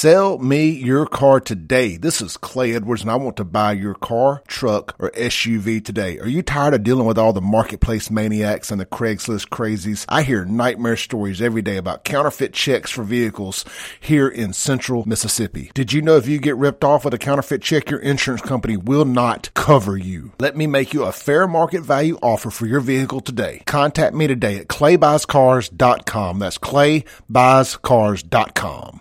Sell me your car today. This is Clay Edwards and I want to buy your car, truck, or SUV today. Are you tired of dealing with all the marketplace maniacs and the Craigslist crazies? I hear nightmare stories every day about counterfeit checks for vehicles here in central Mississippi. Did you know if you get ripped off with a counterfeit check, your insurance company will not cover you? Let me make you a fair market value offer for your vehicle today. Contact me today at claybuyscars.com. That's claybuyscars.com.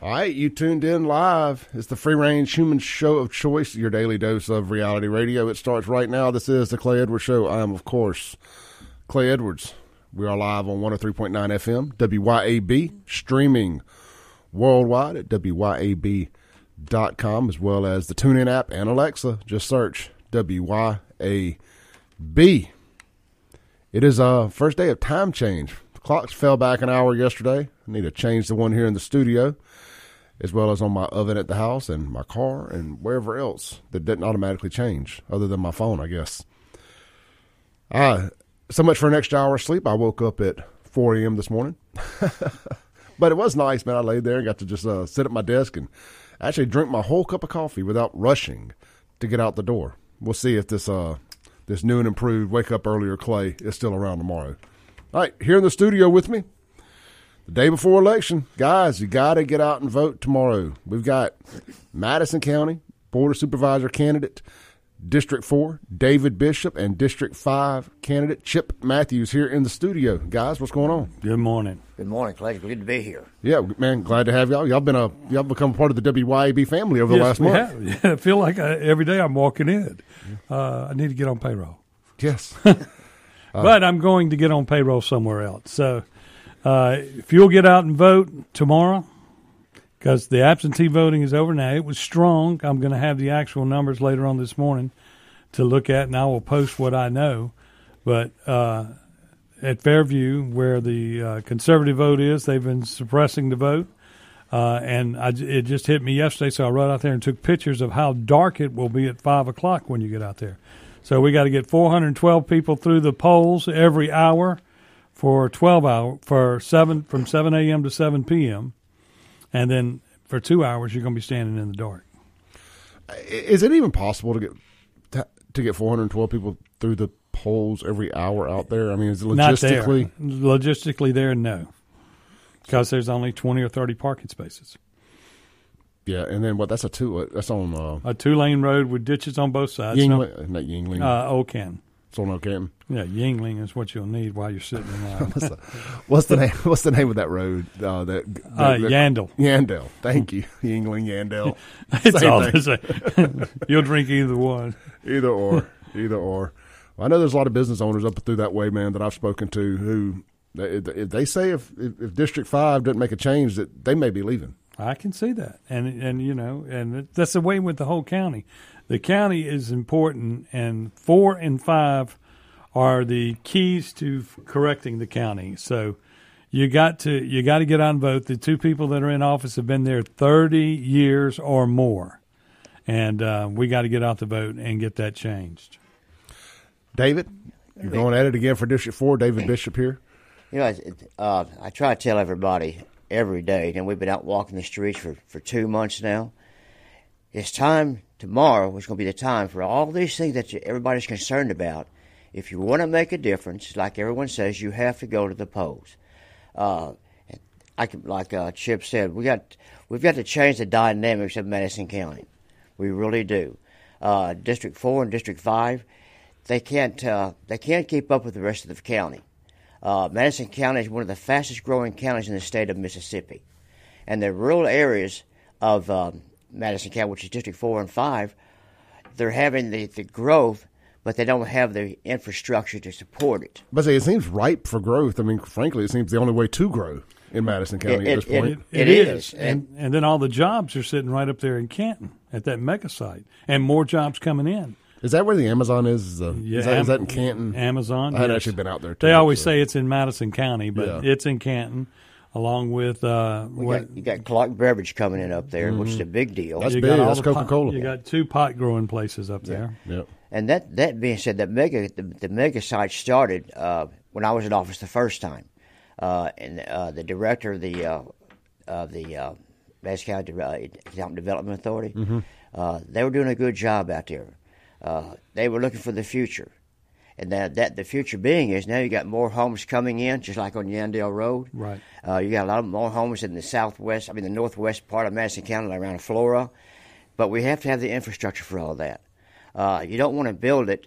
All right, you tuned in live. It's the free range human show of choice, your daily dose of reality radio. It starts right now. This is the Clay Edwards Show. I am, of course, Clay Edwards. We are live on 103.9 FM, WYAB, streaming worldwide at WYAB.com, as well as the TuneIn app and Alexa. Just search WYAB. It is a uh, first day of time change. The clocks fell back an hour yesterday. I need to change the one here in the studio as well as on my oven at the house and my car and wherever else that didn't automatically change, other than my phone, I guess. Uh, so much for an extra hour of sleep. I woke up at 4 a.m. this morning. but it was nice, man. I laid there and got to just uh, sit at my desk and actually drink my whole cup of coffee without rushing to get out the door. We'll see if this uh, this new and improved wake up earlier Clay is still around tomorrow. All right, here in the studio with me, the day before election, guys, you got to get out and vote tomorrow. We've got Madison County Board of Supervisor candidate, District 4, David Bishop, and District 5 candidate, Chip Matthews, here in the studio. Guys, what's going on? Good morning. Good morning, Clay. Good to be here. Yeah, man, glad to have y'all. Y'all been a y'all become part of the WYAB family over the yes, last month. Have. Yeah, I feel like I, every day I'm walking in. Uh, I need to get on payroll. Yes. but I'm going to get on payroll somewhere else. So uh, if you'll get out and vote tomorrow, because the absentee voting is over now, it was strong. I'm going to have the actual numbers later on this morning to look at, and I will post what I know. But uh, at Fairview, where the uh, conservative vote is, they've been suppressing the vote. Uh, and I, it just hit me yesterday, so I rode out there and took pictures of how dark it will be at 5 o'clock when you get out there. So we got to get 412 people through the polls every hour for 12 hour for 7 from 7 a.m. to 7 p.m. and then for 2 hours you're going to be standing in the dark. Is it even possible to get to get 412 people through the polls every hour out there? I mean, is it logistically there. logistically there no. Because there's only 20 or 30 parking spaces. Yeah, and then what? That's a two. That's on uh, a two lane road with ditches on both sides. Yuengling, no, not Yuengling. Uh, Okan. It's on Okan. Yeah, Yuengling is what you'll need while you're sitting in line. what's, the, what's, the, name? What's the name of that road? Uh, that, that, uh, Yandell. Yandell. Thank you, Yuengling Yandell. it's Same all the same. You'll drink either one. Either or. Either or. Well, I know there's a lot of business owners up through that way, man, that I've spoken to who if they say if, if District Five doesn't make a change, that they may be leaving. I can see that, and and you know, and that's the way with the whole county. The county is important, and four and five are the keys to correcting the county. So you got to you got to get on vote. The two people that are in office have been there thirty years or more, and uh, we got to get out the vote and get that changed. David, you're going at it again for District Four. David Bishop here. You know, uh, I try to tell everybody every day, and we've been out walking the streets for, for two months now. It's time tomorrow is going to be the time for all these things that you, everybody's concerned about. If you want to make a difference, like everyone says, you have to go to the polls. Uh, I like uh, Chip said, we got we've got to change the dynamics of Madison County. We really do. Uh, District Four and District Five, they can't uh, they can't keep up with the rest of the county. Uh, Madison County is one of the fastest growing counties in the state of Mississippi. And the rural areas of um, Madison County, which is District 4 and 5, they're having the, the growth, but they don't have the infrastructure to support it. But it seems ripe for growth. I mean, frankly, it seems the only way to grow in Madison County it, at this point. It, it, it is. is. And, and then all the jobs are sitting right up there in Canton at that mega site, and more jobs coming in. Is that where the Amazon is? Is, the, yeah, is, that, is that in Canton? Amazon. I had yes. actually been out there. Too, they always so. say it's in Madison County, but yeah. it's in Canton, along with uh, what, got, you got Clark Beverage coming in up there, mm-hmm. which is a big deal. That's you big. That's Coca Cola. You got two pot growing places up there. Yeah. And that that being said, that mega the, the mega site started uh, when I was in office the first time. uh, and uh, the director of the uh, of the uh, Madison County uh, Economic Development Authority. Uh, they were doing a good job out there. Uh, they were looking for the future, and that that the future being is now you got more homes coming in, just like on Yandell Road. Right. Uh, you got a lot of more homes in the southwest, I mean the northwest part of Madison County, like around Flora. But we have to have the infrastructure for all that. Uh, you don't want to build it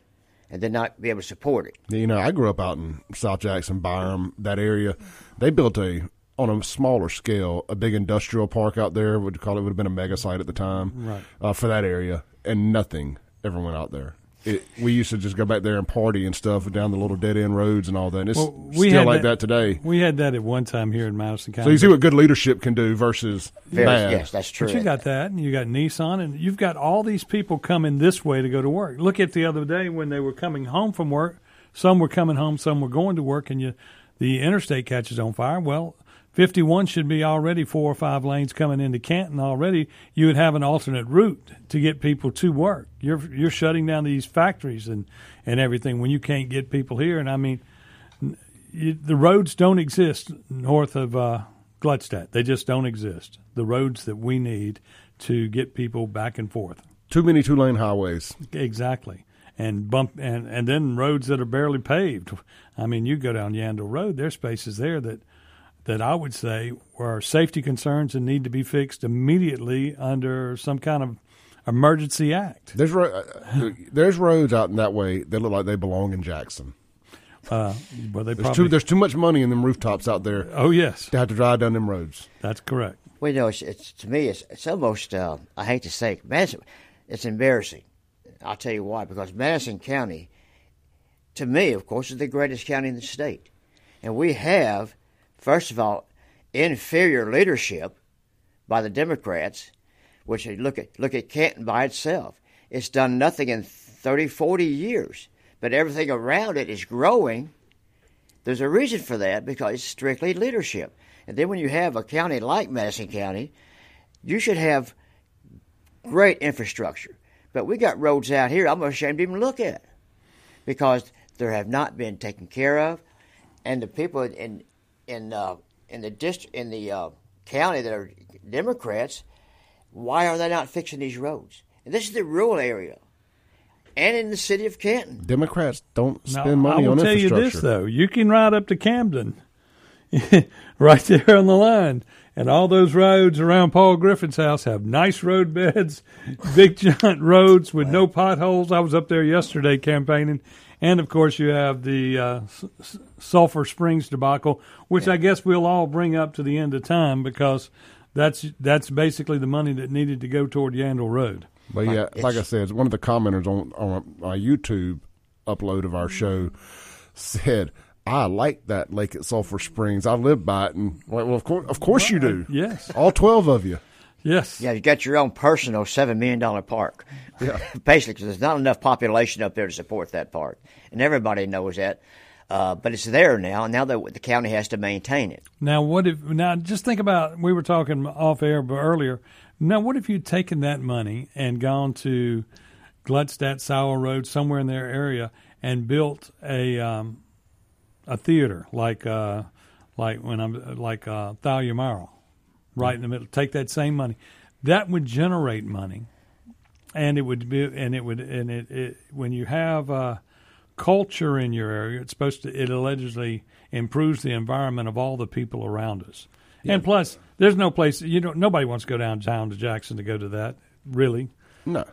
and then not be able to support it. You know, I grew up out in South Jackson, Byram, that area. They built a on a smaller scale a big industrial park out there. Would call it would have been a mega site at the time, Right. Uh, for that area, and nothing ever went out there. It, we used to just go back there and party and stuff down the little dead end roads and all that. And it's Well, we still had like that, today. We had that at one time here in Madison County. So you see what good leadership can do versus Very, bad. yes, that's true. But you got that, and you got Nissan, and you've got all these people coming this way to go to work. Look at the other day when they were coming home from work. Some were coming home, some were going to work, and you, the interstate catches on fire. Well, 51 should be already four or five lanes coming into Canton already. You would have an alternate route to get people to work. You're you're shutting down these factories and and everything when you can't get people here. And I mean, you, the roads don't exist north of uh. They just don't exist. The roads that we need to get people back and forth. Too many two lane highways. Exactly. And bump and, and then roads that are barely paved. I mean, you go down Yandell Road, there's spaces there that that I would say are safety concerns and need to be fixed immediately under some kind of emergency act. There's ro- uh, there's roads out in that way that look like they belong in Jackson. Uh, well, they There's probably. too there's too much money in them rooftops out there oh yes, to have to drive down them roads. that's correct. Well, you know, it's, it's to me, it's, it's almost, uh, I hate to say it, Madison, it's embarrassing. I'll tell you why. Because Madison County, to me, of course, is the greatest county in the state. And we have, first of all, inferior leadership by the Democrats, which look at, look at Canton by itself. It's done nothing in 30, 40 years, but everything around it is growing. There's a reason for that because it's strictly leadership. And then when you have a county like Madison County, you should have great infrastructure. But we got roads out here I'm ashamed to even look at because they have not been taken care of, and the people in in uh, in the district in the uh, county that are Democrats, why are they not fixing these roads? And this is the rural area, and in the city of Canton. Democrats don't Now, spend money I will on tell you this though: you can ride up to Camden, right there on the line, and all those roads around Paul Griffin's house have nice road beds, big giant roads with no potholes. I was up there yesterday campaigning, and of course you have the uh, S- S- Sulphur Springs debacle, which I guess we'll all bring up to the end of time because that's that's basically the money that needed to go toward Yandell Road. But yeah, It's- like I said, one of the commenters on on my YouTube upload of our show said, "I like that lake at Sulphur Springs. I live by it." And well, well, of course, of course you do. Yes, All twelve of you. Yes. Yeah, you got your own personal seven million dollar park. Yeah. Basically, there's not enough population up there to support that park, and everybody knows that. Uh, but it's there now. And now that the county has to maintain it. Now, what if now? Just think about we were talking off air but earlier. Now, what if you'd taken that money and gone to Gluckstadt, Sauer Road, somewhere in their area, and built a um, a theater like uh, like when I'm like uh, Thalia Mara, right in the middle. Take that same money, that would generate money, and it would be and it would and it, it when you have uh, culture in your area, it's supposed to it allegedly improves the environment of all the people around us. And plus, there's no place you know nobody wants to go downtown to Jackson to go to that really. No,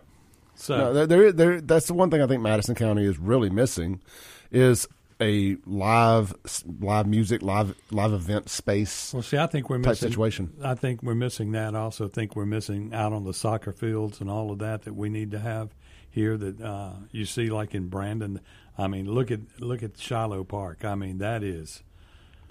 So no, there, there, there, that's the one thing I think Madison County is really missing is a live, live music, live, live event space well, see, I think we're missing. situation. I think we're missing that. I also think we're missing out on the soccer fields and all of that that we need to have here. That uh, you see, like in Brandon. I mean, look at look at Shiloh Park. I mean, that is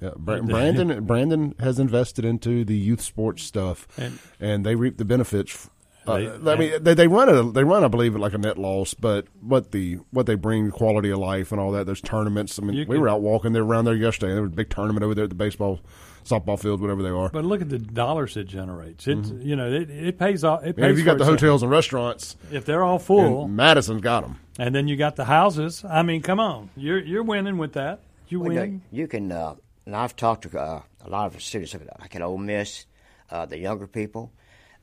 Yeah, Brandon Brandon has invested into the youth sports stuff, And- and, they reap the benefits. Uh, I mean, they, they run it. They run, I believe, like a net loss, but what the what they bring, quality of life, and all that. There's tournaments. I mean, we could- were out walking there around there yesterday. There was a big tournament over there at the baseball, softball field, whatever they are. But look at the dollars it generates. It you know it, it pays off. It pays And if you got the hotels and restaurants, if they're all full, Madison's got them. and then you got the houses. I mean, come on, you're you're winning with that. You Well, win. you can uh, and I've talked to uh, a lot of students, like at Ole Miss, uh, the younger people,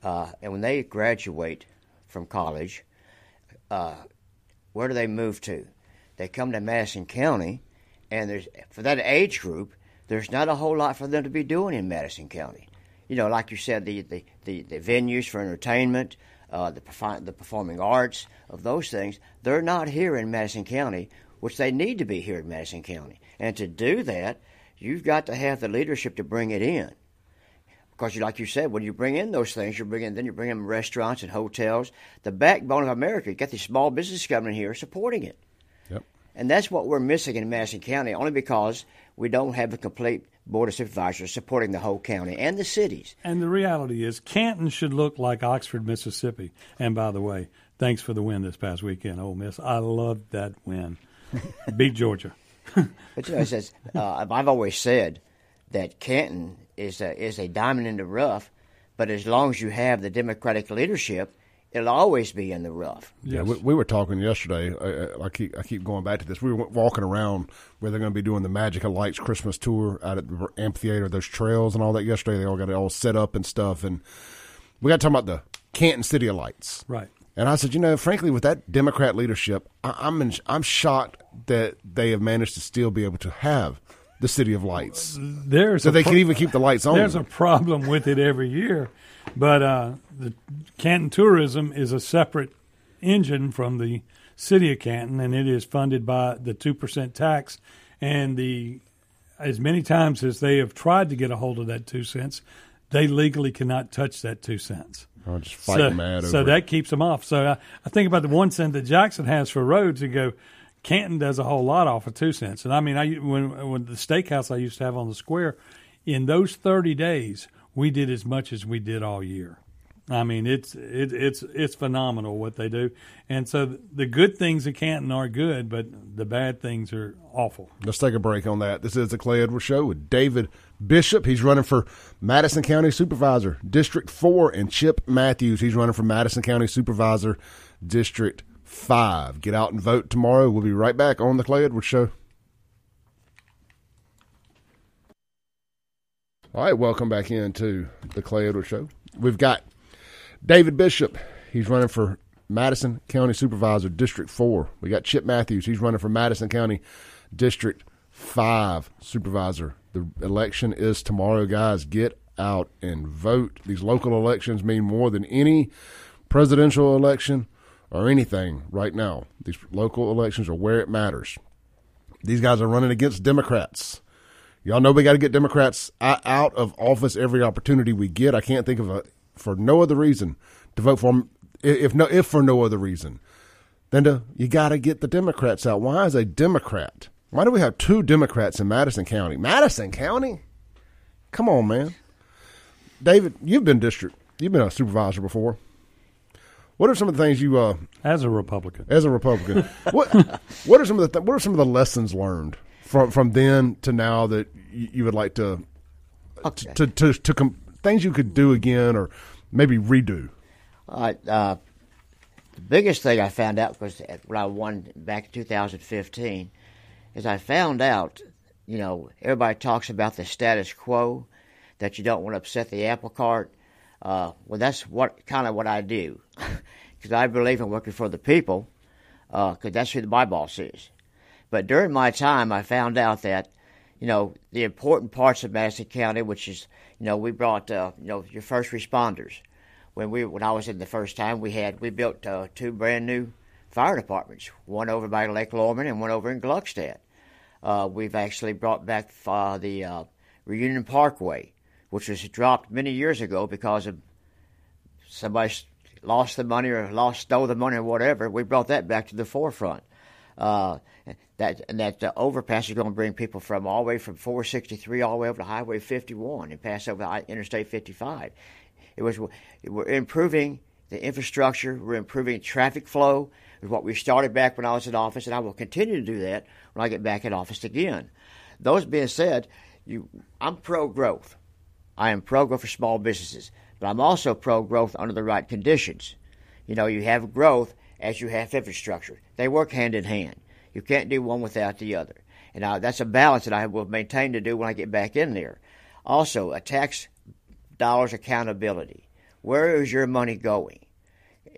uh, and when they graduate from college, uh, where do they move to? They come to Madison County, and there's for that age group, there's not a whole lot for them to be doing in Madison County. You know, like you said, the the, the, the venues for entertainment, uh, the the performing arts, of those things, they're not here in Madison County, which they need to be here in Madison County. And to do that, you've got to have the leadership to bring it in. Because, you, like you said, when you bring in those things, you're bringing then you bring in restaurants and hotels, the backbone of America. You got these small businesses coming here supporting it. Yep. And that's what we're missing in Madison County, only because we don't have a complete board of supervisors supporting the whole county and the cities. And the reality is, Canton should look like Oxford, Mississippi. And by the way, thanks for the win this past weekend, Ole Miss. I loved that win. Beat Georgia. but you know, says uh, I've always said that Canton is a, is a diamond in the rough, but as long as you have the Democratic leadership, it'll always be in the rough. Yes. Yeah, we, we, were talking yesterday. I, I, keep I keep going back to this. We were walking around where they're going to be doing the Magic of Lights Christmas tour out at the amphitheater, those trails and all that. Yesterday, they all got it all set up and stuff, and we got to talk about the Canton City of Lights, right? And I said, you know, frankly, with that Democrat leadership, I, am I'm, I'm shocked that they have managed to still be able to have the City of Lights. There's so they pro- can even keep the lights on. There's a problem with it every year, but uh, the Canton Tourism is a separate engine from the City of Canton, and it is funded by the two percent tax. And the as many times as they have tried to get a hold of that two cents, they legally cannot touch that two cents. I'll just fight so, mad so that keeps them off. So I, I, think about the one cent that Jackson has for roads and go, Canton does a whole lot off of two cents. And I mean, I when when the steakhouse I used to have on the square, in those thirty days, we did as much as we did all year. I mean, it's it, it's it's phenomenal what they do, and so the good things at Canton are good, but the bad things are awful. Let's take a break on that. This is the Clay Edwards Show with David Bishop. He's running for Madison County Supervisor, District Four, and Chip Matthews. He's running for Madison County Supervisor, District Five. Get out and vote tomorrow. We'll be right back on the Clay Edwards Show. All right, welcome back into the Clay Edwards Show. We've got David Bishop, he's running for Madison County Supervisor, District 4. We got Chip Matthews, he's running for Madison County District 5 Supervisor. The election is tomorrow, guys. Get out and vote. These local elections mean more than any presidential election or anything right now. These local elections are where it matters. These guys are running against Democrats. Y'all know we got to get Democrats out of office every opportunity we get. I can't think of a for no other reason to vote for them if no, if for no other reason, then to, you got to get the Democrats out. Why is a Democrat? Why do we have two Democrats in Madison County? Madison County? Come on, man. David, you've been district, you've been a supervisor before. What are some of the things you uh, as a Republican? As a Republican, what what are some of the th- what are some of the lessons learned from from then to now that you, you would like to okay. to to to, to com- things you could do again or maybe redo? Uh, uh, the biggest thing I found out was when I won back in 2015 is I found out, you know, everybody talks about the status quo, that you don't want to upset the apple cart. Uh, well, that's what kind of what I do, because I believe in working for the people, because uh, that's who my boss is. But during my time, I found out that, you know, the important parts of Madison County, which is you know, we brought uh, you know your first responders. When we when I was in the first time, we had we built uh, two brand new fire departments, one over by Lake Lorman and one over in Gluckstadt. Uh, we've actually brought back uh, the uh, Reunion Parkway, which was dropped many years ago because of somebody lost the money or lost stole the money or whatever. We brought that back to the forefront. Uh, that and that uh, overpass is going to bring people from all the way from 463 all the way over to Highway 51 and pass over Interstate 55. It was we're improving the infrastructure, we're improving traffic flow. Is what we started back when I was in office, and I will continue to do that when I get back in office again. Those being said, you, I'm pro growth. I am pro growth for small businesses, but I'm also pro growth under the right conditions. You know, you have growth as you have infrastructure. They work hand in hand. You can't do one without the other. And I, that's a balance that I will maintain to do when I get back in there. Also, a tax dollars accountability. Where is your money going?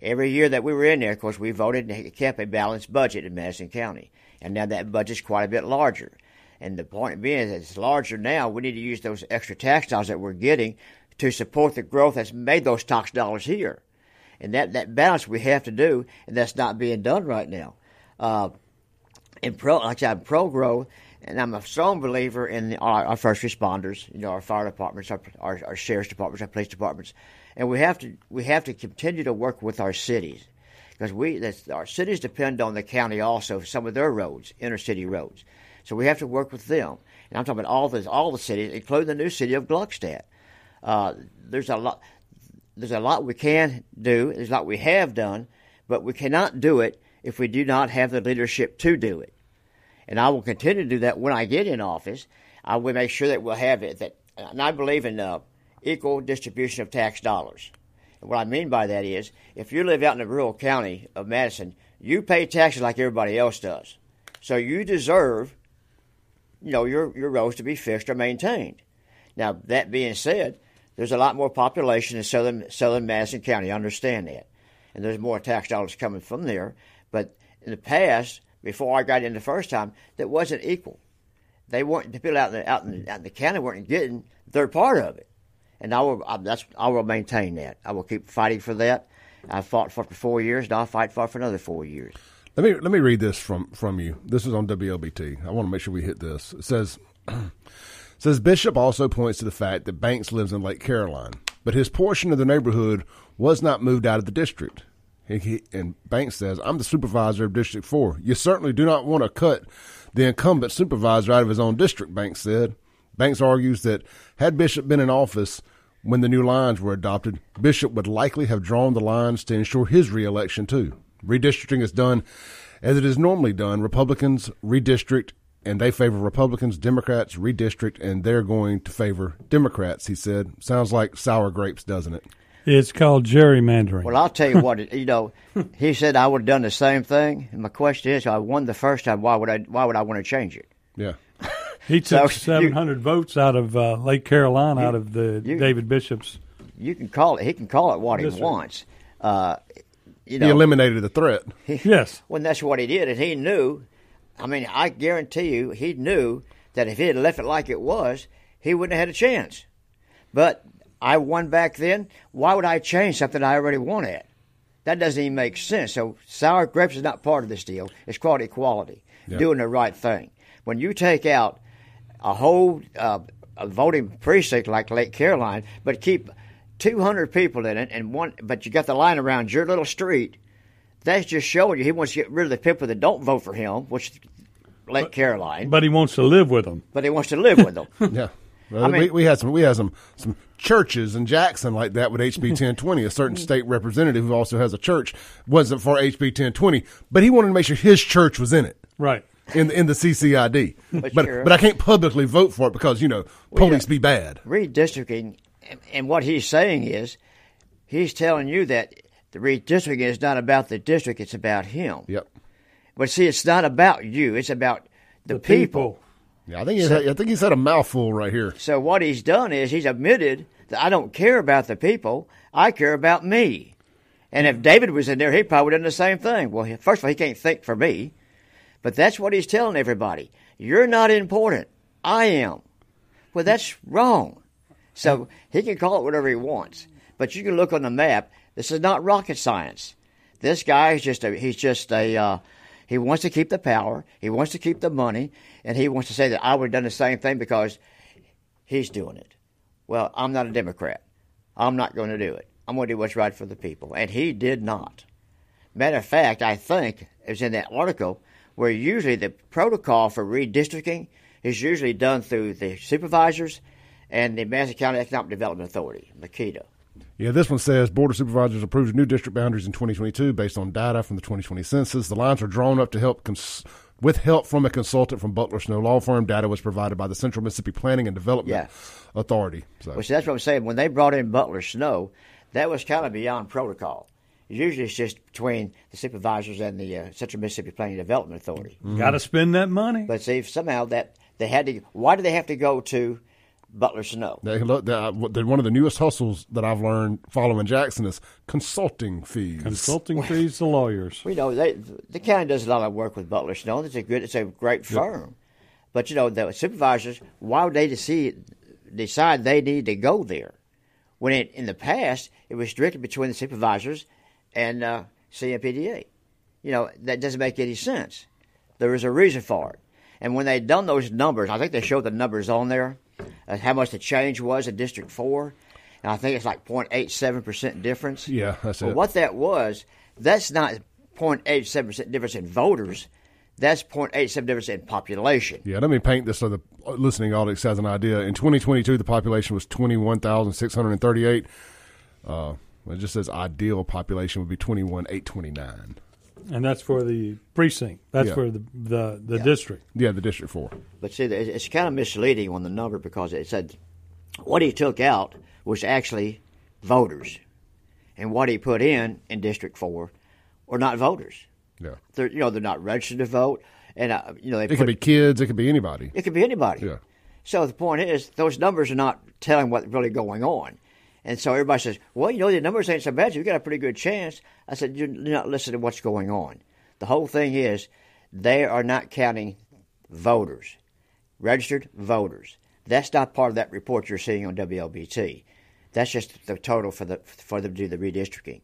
Every year that we were in there, of course, we voted and kept a balanced budget in Madison County. And now that budget's quite a bit larger. And the point being, is it's larger now. We need to use those extra tax dollars that we're getting to support the growth that's made those tax dollars here. And that, that balance we have to do, and that's not being done right now. Uh, in pro, like I said, pro growth, and I'm a strong believer in the, our, our, first responders, you know, our fire departments, our, our, our sheriff's departments, our police departments, and we have to we have to continue to work with our cities because we our cities depend on the county also for some of their roads, inner city roads. So we have to work with them. And I'm talking about all the all the cities, including the new city of Gluckstadt. Uh, there's a lot. There's a lot we can do. There's a lot we have done, but we cannot do it if we do not have the leadership to do it. And I will continue to do that when I get in office. I will make sure that we'll have it. That, and I believe in uh, equal distribution of tax dollars. And what I mean by that is, if you live out in the rural county of Madison, you pay taxes like everybody else does. So you deserve, you know, your, your roads to be fixed or maintained. Now, that being said, there's a lot more population in southern, southern Madison County. I understand that. And there's more tax dollars coming from there. But in the past, before I got in the first time, that wasn't equal. They weren't, the people out in the, out in the, out in the county weren't getting their part of it and I will. I, that's I will maintain that. I will keep fighting for that. I fought for it for four years, and I'll fight for it for another four years. Let me let me read this from from you. This is on WLBT. I want to make sure we hit this. It says. says Bishop also points to the fact that Banks lives in Lake Caroline, but his portion of the neighborhood was not moved out of the district. He, he, and Banks says, I'm the supervisor of District 4. You certainly do not want to cut the incumbent supervisor out of his own district, Banks said. Banks argues that had Bishop been in office when the new lines were adopted, Bishop would likely have drawn the lines to ensure his reelection too. Redistricting is done as it is normally done. Republicans redistrict and they favor Republicans, Democrats redistrict, and they're going to favor Democrats, he said. Sounds like sour grapes, doesn't it? It's called gerrymandering. Well, I'll tell you what. you know, he said I would have done the same thing. And my question is, I won the first time. Why would I? Why would I want to change it? Yeah. He took so 700 you, votes out of uh, Lake Caroline, you, out of the you, David Bishop's. You can call it. He can call it what he wants. Uh, you know, he eliminated the threat. Yes. Well, that's what he did, and he knew. I mean, I guarantee you, he knew that if he had left it like it was, he wouldn't have had a chance. But I won back then. Why would I change something I already won at? That doesn't even make sense. So sour grapes is not part of this deal. It's called equality, yep. doing the right thing. When you take out a whole uh, a voting precinct like Lake Caroline, but keep 200 people in it, and one, but you got the line around your little street. That's just showing you he wants to get rid of the people that don't vote for him, which Lake but, Caroline. But he wants to live with them. But he wants to live with them. yeah. Well, I mean, we, we, had some we had some some churches in Jackson like that with HB 1020. A certain state representative who also has a church wasn't for HB 1020, but he wanted to make sure his church was in it. Right in in the CCID. But but, but, I can't publicly vote for it because you know police be bad. Redistricting, and what he's saying is, he's telling you that the redistricting is not about the district; it's about him. Yep. But see, it's not about you; it's about the, the people. people. Yeah, I think he's, so, I think he's had a mouthful right here. So what he's done is he's admitted that I don't care about the people; I care about me. And if David was in there, he probably would done the same thing. Well, first of all, he can't think for me. But that's what he's telling everybody. You're not important. I am. Well, that's wrong. So he can call it whatever he wants. But you can look on the map. This is not rocket science. This guy is just a, he's just a, uh, he wants to keep the power. He wants to keep the money. And he wants to say that I would have done the same thing because he's doing it. Well, I'm not a Democrat. I'm not going to do it. I'm going to do what's right for the people. And he did not. Matter of fact, I think it was in that article where usually the protocol for redistricting is usually done through the supervisors and the Madison County Economic Development Authority, MCEDA. Yeah, this one says Board of Supervisors approves new district boundaries in 2022 based on data from the 2020 census. The lines are drawn up to help cons- with help from a consultant from Butler Snow Law Firm. Data was provided by the Central Mississippi Planning and Development yeah. Authority. So. Well, see, that's what I'm saying. When they brought in Butler Snow, that was kind of beyond protocol. Usually, it's just between the supervisors and the uh, Central Mississippi Planning and Development Authority. Got to spend that money. But see, somehow that they had to. Why do they have to go to Butler Snow? They look. They, uh, what- they're one of the newest hustles that I've learned following Jackson is consulting fees. Consulting fees to lawyers. We know, they, the county does a lot of work with Butler Snow. It's a good, it's a great firm. But you know, the supervisors, why would they decide, decide they need to go there? When it, in the past it was strictly between the supervisors and uh, CMPDA. You know, that doesn't make any sense. There is a reason for it. And when they done those numbers, I think they showed the numbers on there, uh, how much the change was in District Four, and I think it's like 0.87 percent difference. Yeah, that's But it. what that was, that's not 0.87 percent difference in voters. That's 0.87 difference in population. Yeah, let me paint this so the listening audience has an idea. In 2022, the population was 21,638. Uh, it just says ideal population would be 21,829. And that's for the precinct. That's Yeah. for the the, the Yeah. district. Yeah, the District 4. But see, it- it's kind of misleading on the number because it said what he took out was actually voters, and what he put in in District Four were not voters. Yeah. They're you know they're not registered to vote, and uh, you know they It put, could be kids, it could be anybody. It could be anybody. Yeah. So the point is, those numbers are not telling what's really going on. And so everybody says, well, you know, the numbers ain't so bad. You've got a pretty good chance. I said, you're not listening to what's going on. The whole thing is, they are not counting voters, registered voters. That's not part of that report you're seeing on WLBT. That's just the total for the for them to do the redistricting.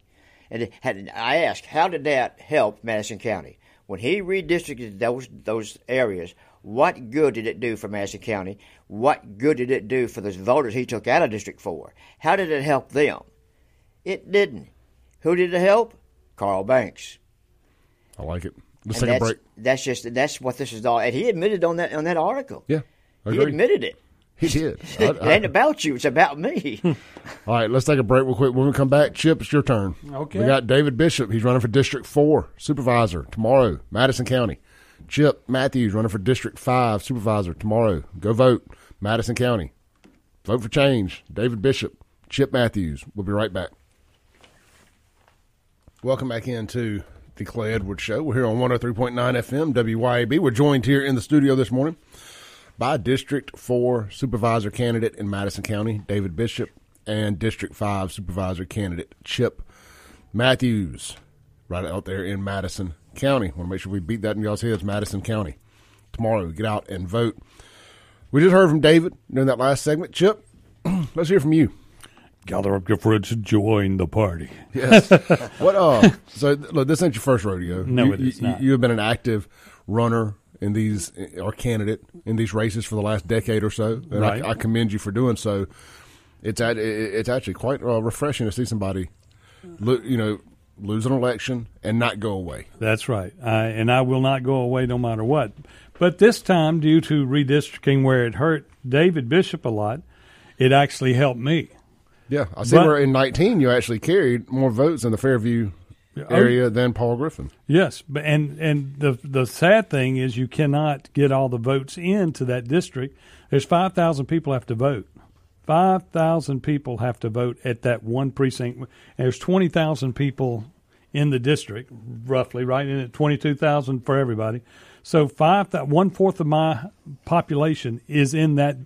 And had, I asked, how did that help Madison County when he redistricted those those areas? What good did it do for Madison County? What good did it do for those voters he took out of District Four? How did it help them? It didn't. Who did it help? Karl Banks. I like it. Let's And take a that's, break. That's just that's what this is all. And he admitted on that on that article. Yeah, I he admitted it. He did. I- it I- ain't about you. It's about me. Hmm. All right, let's take a break real quick. When we come back, Chip, it's your turn. Okay. We got David Bishop. He's running for District 4 Supervisor tomorrow, Madison County. Chip Matthews running for District 5 Supervisor tomorrow. Go vote, Madison County. Vote for change. David Bishop, Chip Matthews. We'll be right back. Welcome back into the Clay Edwards Show. We're here on 103.9 FM, WYAB. We're joined here in the studio this morning by District 4 Supervisor candidate in Madison County, David Bishop, and District 5 Supervisor candidate, Chip Matthews, right out there in Madison County. Want to make sure we beat that in y'all's heads, Madison County. Tomorrow, get out and vote. We just heard from David during that last segment. Chip, let's hear from you. Gather up your friends and join the party. Yes. what? Uh. So look, this ain't your first rodeo. No, you, it is you, not. You have been an active runner in these or candidate in these races for the last decade or so, and Right. I, I commend you for doing so. It's at, it's actually quite uh, refreshing to see somebody, look, you know, lose an election and not go away. That's right. I, and I will not go away no matter what. But this time, due to redistricting where it hurt David Bishop a lot, it actually helped me. Yeah, I see But- where in 19 you actually carried more votes in the Fairview Oh, area than Paul Griffin. Yes, but and and the the sad thing is you cannot get all the votes into that district. There's five thousand people have to vote. Five thousand people have to vote at that one precinct. There's twenty thousand people in the district, roughly, right? And twenty two thousand for everybody. So five that one fourth of my population is in that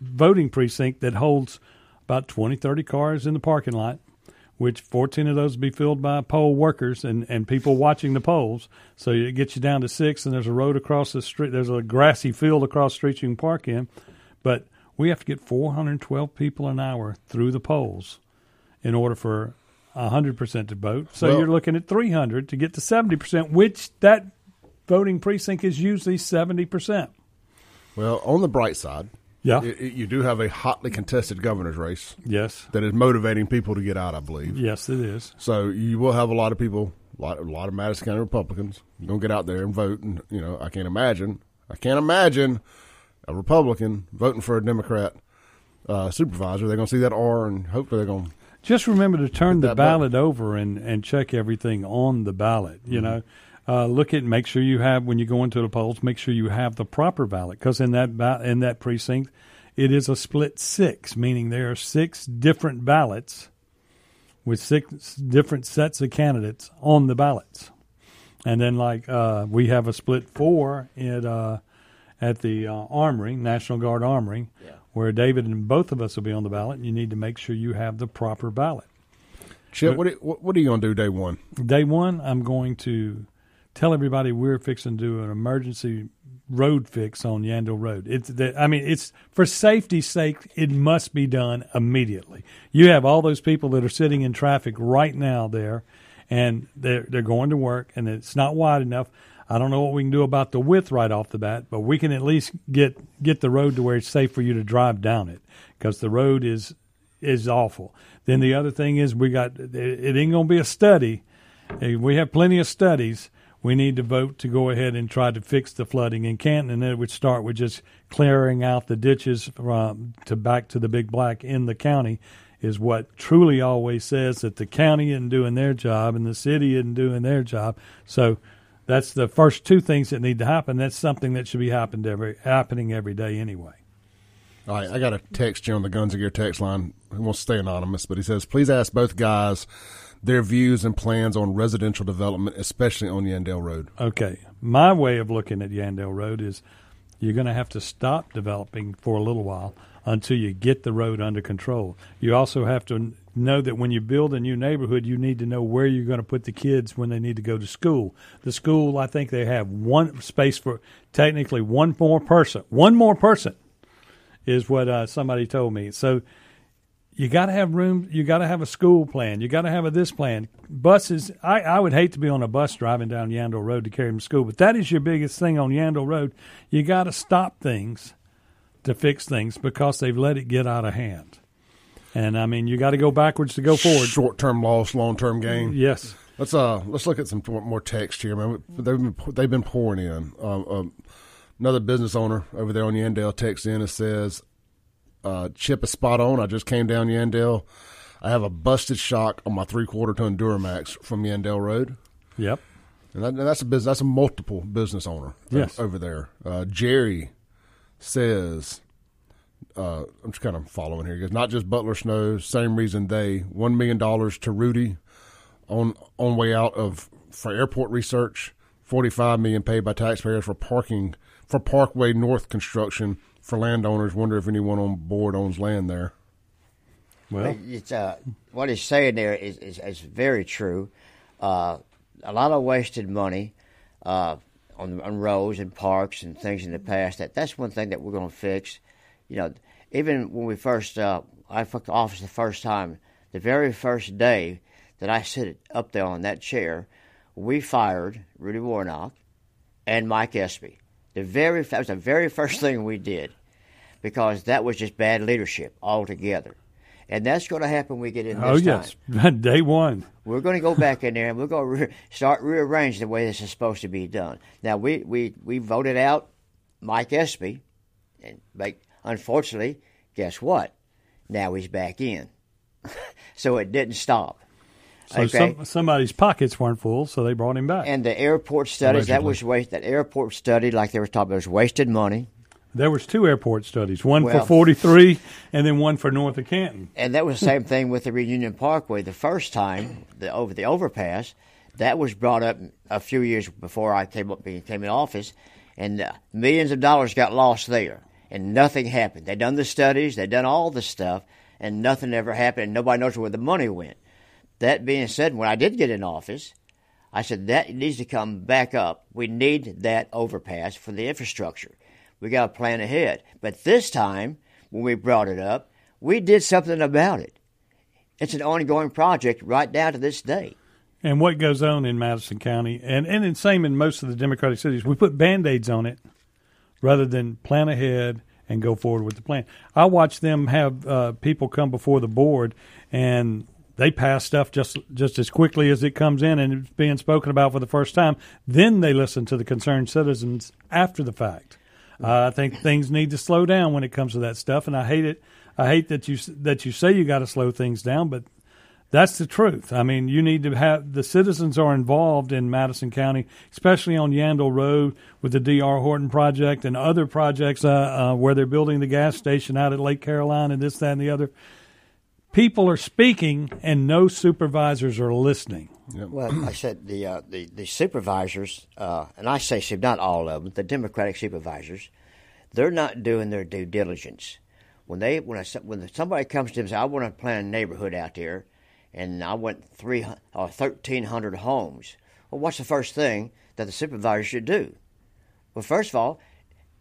voting precinct that holds about 20, 30 cars in the parking lot which 14 of those be filled by poll workers and, and people watching the polls. So it gets you down to six, and there's a road across the street. There's a grassy field across the street you can park in. But we have to get 412 people an hour through the polls in order for 100% to vote. So Well- you're looking at 300 to get to 70%, which that voting precinct is usually 70%. Well, on the bright side, Yeah. it, it- you do have a hotly contested governor's race yes. that is motivating people to get out. I believe. Yes, it is. So you will have a lot of people, a lot, a lot of Madison County Republicans, going to get out there and vote. And you know, I can't imagine, I can't imagine a Republican voting for a Democrat uh, supervisor. They're going to see that R, and hopefully they're going. to Just remember to turn the ballot over and, and check everything on the ballot. Mm-hmm. You know, uh, look at make sure you have when you go into the polls, make sure you have the proper ballot because in that ba- in that precinct, it is a split six, meaning there are six different ballots with six different sets of candidates on the ballots. And then, like, uh, we have a split four at, uh, at the uh, Armory, National Guard Armory, Yeah. where David and both of us will be on the ballot. And you need to make sure you have the proper ballot. Chip, what, are- what what are you going to do day one? Day one, I'm going to tell everybody we're fixing to do an emergency road fix on Yandell Road. It's the, I mean, it's for safety's sake, it must be done immediately. You have all those people that are sitting in traffic right now there, and they're they're going to work, and it's not wide enough. I don't know what we can do about the width right off the bat, but we can at least get get the road to where it's safe for you to drive down it because the road is is awful. Then the other thing is we got it, it ain't going to be a study. We have plenty of studies. We need to vote to go ahead and try to fix the flooding in Canton, and it would start with just clearing out the ditches from to back to the Big Black in the county. Is what truly always says that the county isn't doing their job and the city isn't doing their job. So that's the first two things that need to happen. That's something that should be happened every happening every day anyway. All right, I got a text here on the Guns of Gear text line. He wants to stay anonymous, but he says, please ask both guys their views and plans on residential development, especially on Yandell Road. Okay, my way of looking at Yandell Road is you're going to have to stop developing for a little while until you get the road under control. You also have to know that when you build a new neighborhood, you need to know where you're going to put the kids when they need to go to school. The school, I think they have one space for technically one more person. One more person is what uh, somebody told me. So you got to have room. You got to have a school plan. You got to have a this plan. Buses. I, I would hate to be on a bus driving down Yandell Road to carry them to school, but that is your biggest thing on Yandell Road. You got to stop things to fix things because they've let it get out of hand. And I mean, you got to go backwards to go forward. Short term loss, long term gain. Yes. Let's uh let's look at some more text here, man. They've been they've been pouring in. Um, um, another business owner over there on Yandell texts in and says, uh, "Chip is spot on. I just came down Yandell. I have a busted shock on my three quarter ton Duramax from Yandell Road, Yep. and, that, and that's a business. That's a multiple business owner Yes. over there. Uh, Jerry says." Uh, I'm just kind of following here. He goes, not just Butler Snow, same reason they one million dollars to Rudy on on way out of for airport research, forty five million paid by taxpayers for parking for Parkway North construction for landowners. Wonder if anyone on board owns land there. Well, it's uh, what he's saying there is, is, is very true. Uh, a lot of wasted money uh, on, on roads and parks and things in the past. That that's one thing that we're going to fix. You know, even when we first uh, I took the office the first time, the very first day that I sit up there on that chair, we fired Rudy Warnock and Mike Espy. The very that was the very first thing we did because that was just bad leadership altogether. And that's going to happen when we get in this oh time. yes, day one. We're going to go back in there and we're going to re- start rearrange the way this is supposed to be done. Now we we we voted out Mike Espy, and like unfortunately, guess what? Now he's back in, so it didn't stop. So some, somebody's pockets weren't full, so they brought him back. and the airport studies that was waste. That airport study, like they were talking, about, was wasted money. there was two airport studies, one Well- for 43 and then one for north of Canton. And that was the same thing with the Reunion Parkway. The first time, the over the overpass, that was brought up a few years before I came up came in office, and uh, millions of dollars got lost there, and nothing happened. They done the studies, they done all the stuff, and nothing ever happened. And nobody knows where the money went. That being said, when I did get in office, I said that needs to come back up. We need that overpass for the infrastructure. We got to plan ahead. But this time, when we brought it up, we did something about it. It's an ongoing project right down to this day. And what goes on in Madison County, and, and same in most of the Democratic cities, we put band aids on it rather than plan ahead and go forward with the plan. I watch them have uh, people come before the board and they pass stuff just just as quickly as it comes in and it's being spoken about for the first time. Then they listen to the concerned citizens after the fact. Uh, I think things need to slow down when it comes to that stuff, and I hate it. I hate that you that you say you got to slow things down, but that's the truth. I mean, you need to have the citizens are involved in Madison County, especially on Yandell Road with the D.R. Horton project and other projects uh, uh, where they're building the gas station out at Lake Caroline and this, that, and the other. people are speaking and no supervisors are listening. Yep. Well, I said the uh, the the supervisors, uh, and I say not all of them, the Democratic supervisors, they're not doing their due diligence. When they when I, when somebody comes to them and says, "I want to plan a neighborhood out there," and I went three or thirteen hundred homes, well, what's the first thing that the supervisor should do? Well, first of all,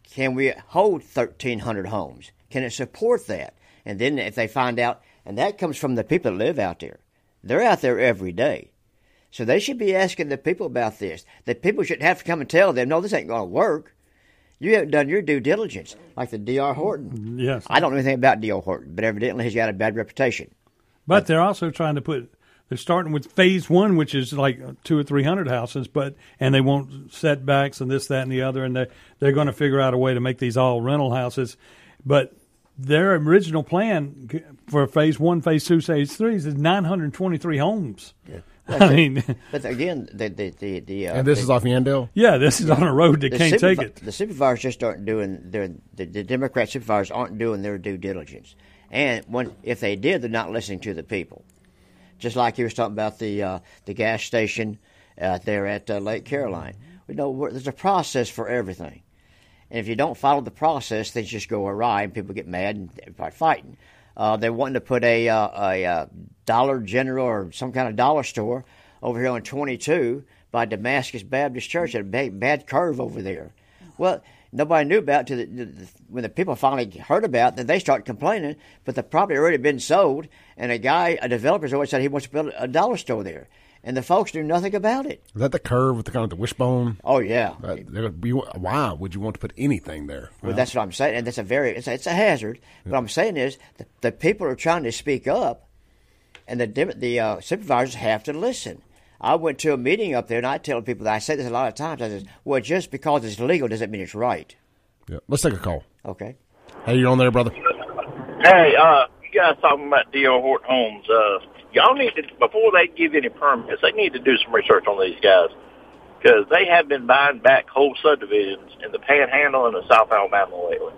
can we hold thirteen hundred homes? Can it support that? And then if they find out, and that comes from the people that live out there, they're out there every day. So they should be asking the people about this. The people shouldn't have to come and tell them, no, this ain't going to work. You haven't done your due diligence, like the D.R. Horton. Yes. I don't know anything about D.R. Horton, but evidently he's got a bad reputation. But they're also trying to put. They're starting with phase one, which is like two or three hundred houses, but and they want setbacks and this, that, and the other, and they they're going to figure out a way to make these all rental houses. But their original plan for phase one, phase two, phase three is nine hundred twenty-three homes. Yeah. I mean, but again, the the the, the uh, and this the, is off Yandell. Yeah, this is on a road that can't take it. The supervisors just aren't doing their the, the Democrat supervisors aren't doing their due diligence, and when if they did, they're not listening to the people. Just like he was talking about the uh, the gas station uh, there at uh, Lake Caroline. We know there's a process for everything, and if you don't follow the process, things just go awry, and people get mad and start fighting. Uh, they're wanting to put a, uh, a, a, uh, Dollar General or some kind of dollar store over here on 22 by Damascus Baptist Church at a bad, bad curve over there. Well, nobody knew about it the, the, when the people finally heard about it, then they started complaining, but the property had already been sold, and a guy, a developer's always said he wants to build a dollar store there and the folks knew nothing about it. Is that the curve with the kind of the wishbone? Oh yeah. Uh, be, why would you want to put anything there? Well, that's what I'm saying, and that's a very it's a, it's a hazard. Yeah. What I'm saying is the, the, people are trying to speak up, and the the uh, supervisors have to listen. I went to a meeting up there, and I tell people that I say this a lot of times. I said, "Well, just because it's legal doesn't mean it's right." Yeah. Let's take a call. Okay. Hey, you're on there, brother. Hey, uh, you guys talking about D.R. Horton Homes? Uh, y'all need to before they give any permits, they need to do some research on these guys because they have been buying back whole subdivisions in the Panhandle and the South Alabama lately.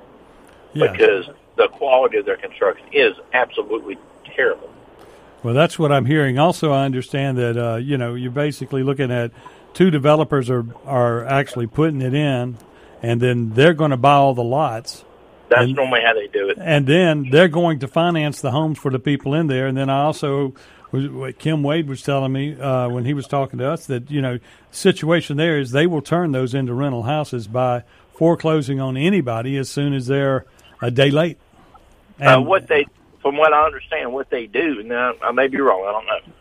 Yeah. Because the quality of their construction is absolutely terrible. Well, that's what I'm hearing. Also, I understand that uh, you know you're basically looking at two developers are are actually putting it in, and then they're going to buy all the lots that's and, normally how they do it. And then they're going to finance the homes for the people in there. And then I also, what Kim Wade was telling me uh, when he was talking to us that you know, the situation there is they will turn those into rental houses by foreclosing on anybody as soon as they're a day late. Uh, and, uh, what they, from what I understand, what they do. Now I may be wrong. I don't know,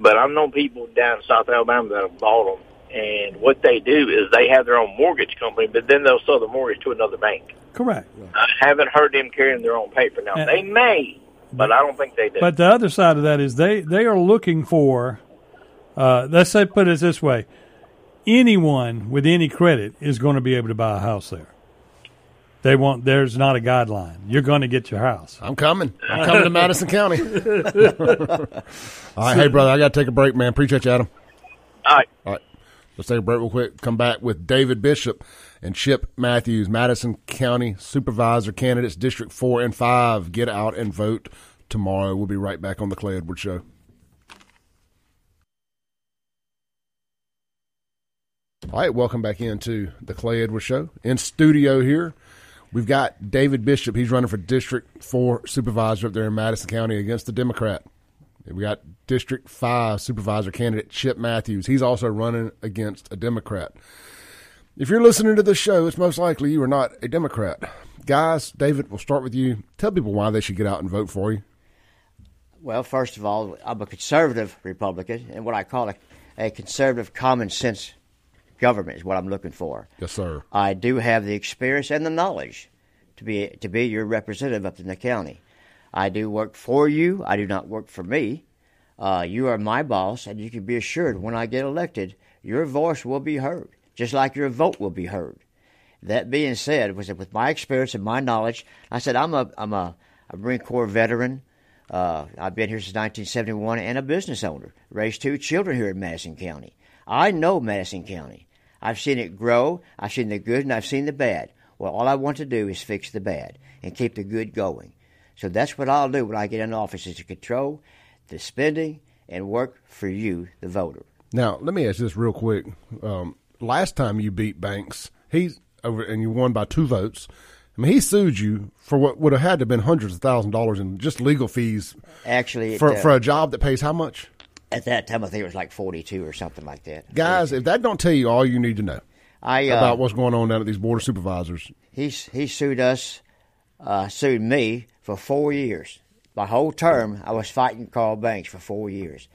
but I've known people down in South Alabama that have bought them. And what they do is they have their own mortgage company, but then they'll sell the mortgage to another bank. Correct. I haven't heard them carrying their own paper. Now and, they may, but, but, I don't think they do. But the other side of that is they they are looking for. Uh, let's say put it this way: anyone with any credit is going to be able to buy a house there. They want. There's not a guideline. You're going to get your house. I'm coming. I'm coming to Madison County. All right, hey brother, I got to take a break, man. Appreciate you, Adam. All right. All right. Let's take a break real quick. Come back with David Bishop and Chip Matthews, Madison County Supervisor candidates, District 4 and 5. Get out and vote tomorrow. We'll be right back on The Clay Edwards Show. All right, welcome back into The Clay Edwards Show. In studio here, we've got David Bishop. He's running for District 4 Supervisor up there in Madison County against the Democrat. We got District 5 Supervisor candidate Chip Matthews. He's also running against a Democrat. If you're listening to this show, it's most likely you are not a Democrat. Guys, David, we'll start with you. Tell people why they should get out and vote for you. Well, first of all, I'm a conservative Republican, and what I call a, a conservative common sense government is what I'm looking for. Yes, sir. I do have the experience and the knowledge to be to be your representative up in the county. I do work for you. I do not work for me. Uh, you are my boss, and you can be assured when I get elected, your voice will be heard just like your vote will be heard. That being said, was with my experience and my knowledge, I said I'm a I'm a, a Marine Corps veteran. Uh, I've been here since 1971 and a business owner. Raised two children here in Madison County. I know Madison County. I've seen it grow. I've seen the good and I've seen the bad. Well, all I want to do is fix the bad and keep the good going. So that's what I'll do when I get in office is to control the spending and work for you, the voter. Now, let me ask this real quick. Um, last time you beat Banks, he's over and you won by two votes. I mean, he sued you for what would have had to have been hundreds of thousand dollars in just legal fees Actually, for uh, for a job that pays how much? At that time, I think it was like 42 or something like that. Guys, if that don't tell you all you need to know I, uh, about what's going on down at these board of supervisors, he, he sued us, uh, sued me for four years. My whole term, I was fighting Karl Banks for four years.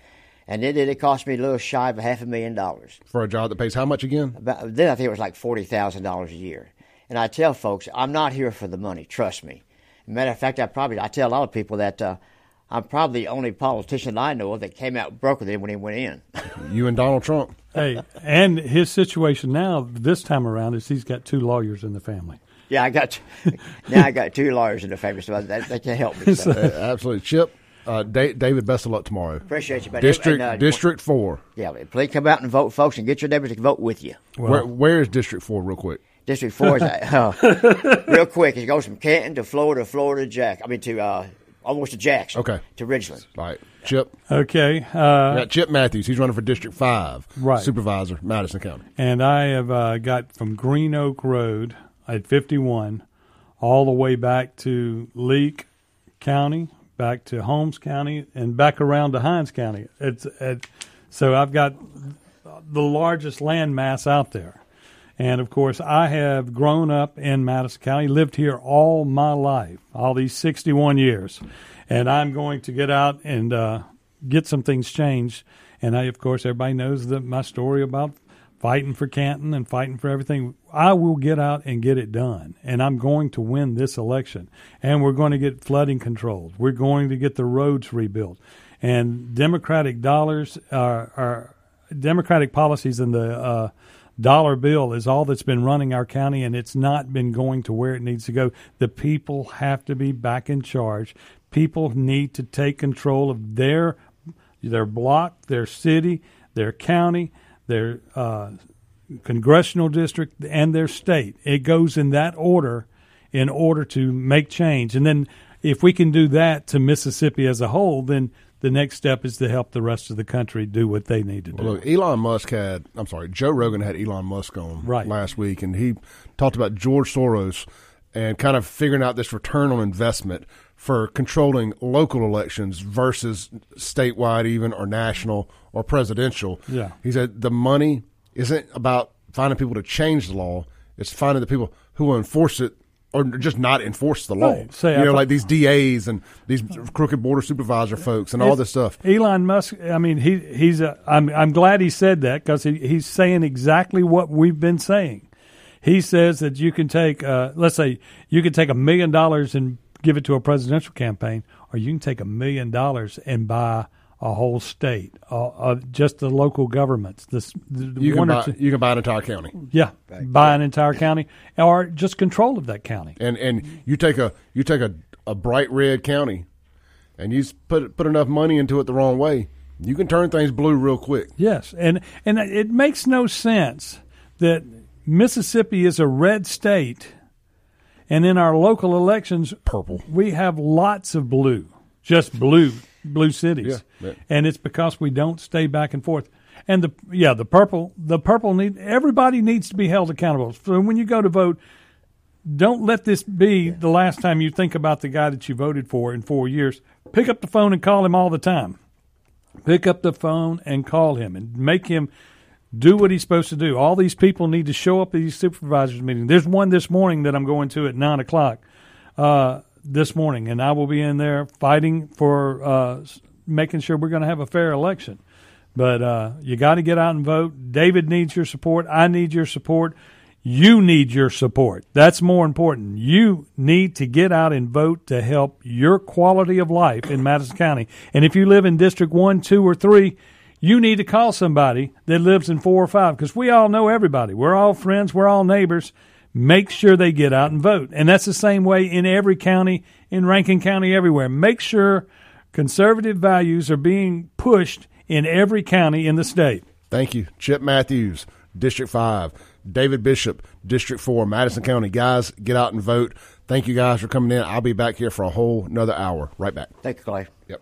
And then it cost me a little shy of a half a million dollars. for a job that pays how much again? About, then I think it was like forty thousand dollars a year. And I tell folks, I'm not here for the money. Trust me. Matter of fact, I probably I tell a lot of people that uh, I'm probably the only politician I know of that came out broke with him when he went in. You and Donald Trump. hey, and his situation now this time around is he's got two lawyers in the family. yeah, I got now I got two lawyers in the family, so that, that can help me. So. Uh, absolutely, Chip. Uh, Da- David, best of luck tomorrow. Appreciate you, buddy. District And, uh, District Four. Yeah, please come out and vote, folks, and get your neighbors to vote with you. where, where is District Four, real quick? District Four is uh, real quick. It goes from Canton to Florida, Florida Jack. I mean to uh, almost to Jackson. Okay. To Ridgeland. All right, Chip. Okay, uh, got Chip Matthews. He's running for District Five, Right. Supervisor, Madison County. and I have uh, got from Green Oak Road at 51 all the way back to Leake County, back to Holmes County, and back around to Hinds County. It's it, so I've got the largest land mass out there. And of course, I have grown up in Madison County, lived here all my life, all these 61 years. And I'm going to get out and uh, get some things changed. And I, of course, everybody knows that my story about fighting for Canton and fighting for everything. I will get out and get it done. And I'm going to win this election. And we're going to get flooding controlled. We're going to get the roads rebuilt. And Democratic dollars are, are Democratic policies in the uh, dollar bill is all that's been running our county, and it's not been going to where it needs to go. The people have to be back in charge. People need to take control of their their block, their city, their county, their uh, congressional district, and their state. It goes in that order in order to make change. And then if we can do that to Mississippi as a whole, then the next step is to help the rest of the country do what they need to do. Look, Elon Musk had, I'm sorry, Joe Rogan had Elon Musk on Right. last week, and he talked about George Soros and kind of figuring out this return on investment for controlling local elections versus statewide, even or national or presidential. Yeah. He said the money isn't about finding people to change the law, it's finding the people who will enforce it. Or just not enforce the law. Right. Say, you I know, thought- like these DAs and these crooked border supervisor folks and all this stuff. Elon Musk. I mean, he he's. A, I'm I'm glad he said that because he, he's saying exactly what we've been saying. He says that you can take, uh, let's say, you can take a million dollars and give it to a presidential campaign, or you can take a million dollars and buy a whole state, uh, uh, just the local governments. This the, the You can buy two- you can buy an entire county. yeah, buy an entire county or just control of that county. and and you take a you take a, a bright red county and you put put enough money into it the wrong way you can turn things blue real quick Yes, and and it makes no sense that Mississippi is a red state, and in our local elections, Purple. We have lots of blue, just blue, blue cities, Yeah, yeah. and it's because we don't stay back and forth. And the yeah, the purple, the purple need everybody needs to be held accountable. So when you go to vote, don't let this be the last time you think about the guy that you voted for in four years. Pick up the phone and call him all the time pick up the phone and call him and make him do what he's supposed to do. All these people need to show up at these supervisors meetings. There's one this morning that I'm going to at nine o'clock uh, this morning, and I will be in there fighting for uh, making sure we're going to have a fair election. But uh, you got to get out and vote. David needs your support. I need your support. You need your support. That's more important. You need to get out and vote to help your quality of life in Madison County. And if you live in District 1, 2, or 3, you need to call somebody that lives in 4 or 5 because we all know everybody. We're all friends, we're all neighbors. Make sure they get out and vote. And that's the same way in every county, in Rankin County, everywhere. Make sure conservative values are being pushed in every county in the state. thank you chip matthews district 5 david bishop district 4 madison county guys get out and vote Thank you guys for coming in. I'll be back here for a whole another hour. Right back. Thank you, Clay. Yep.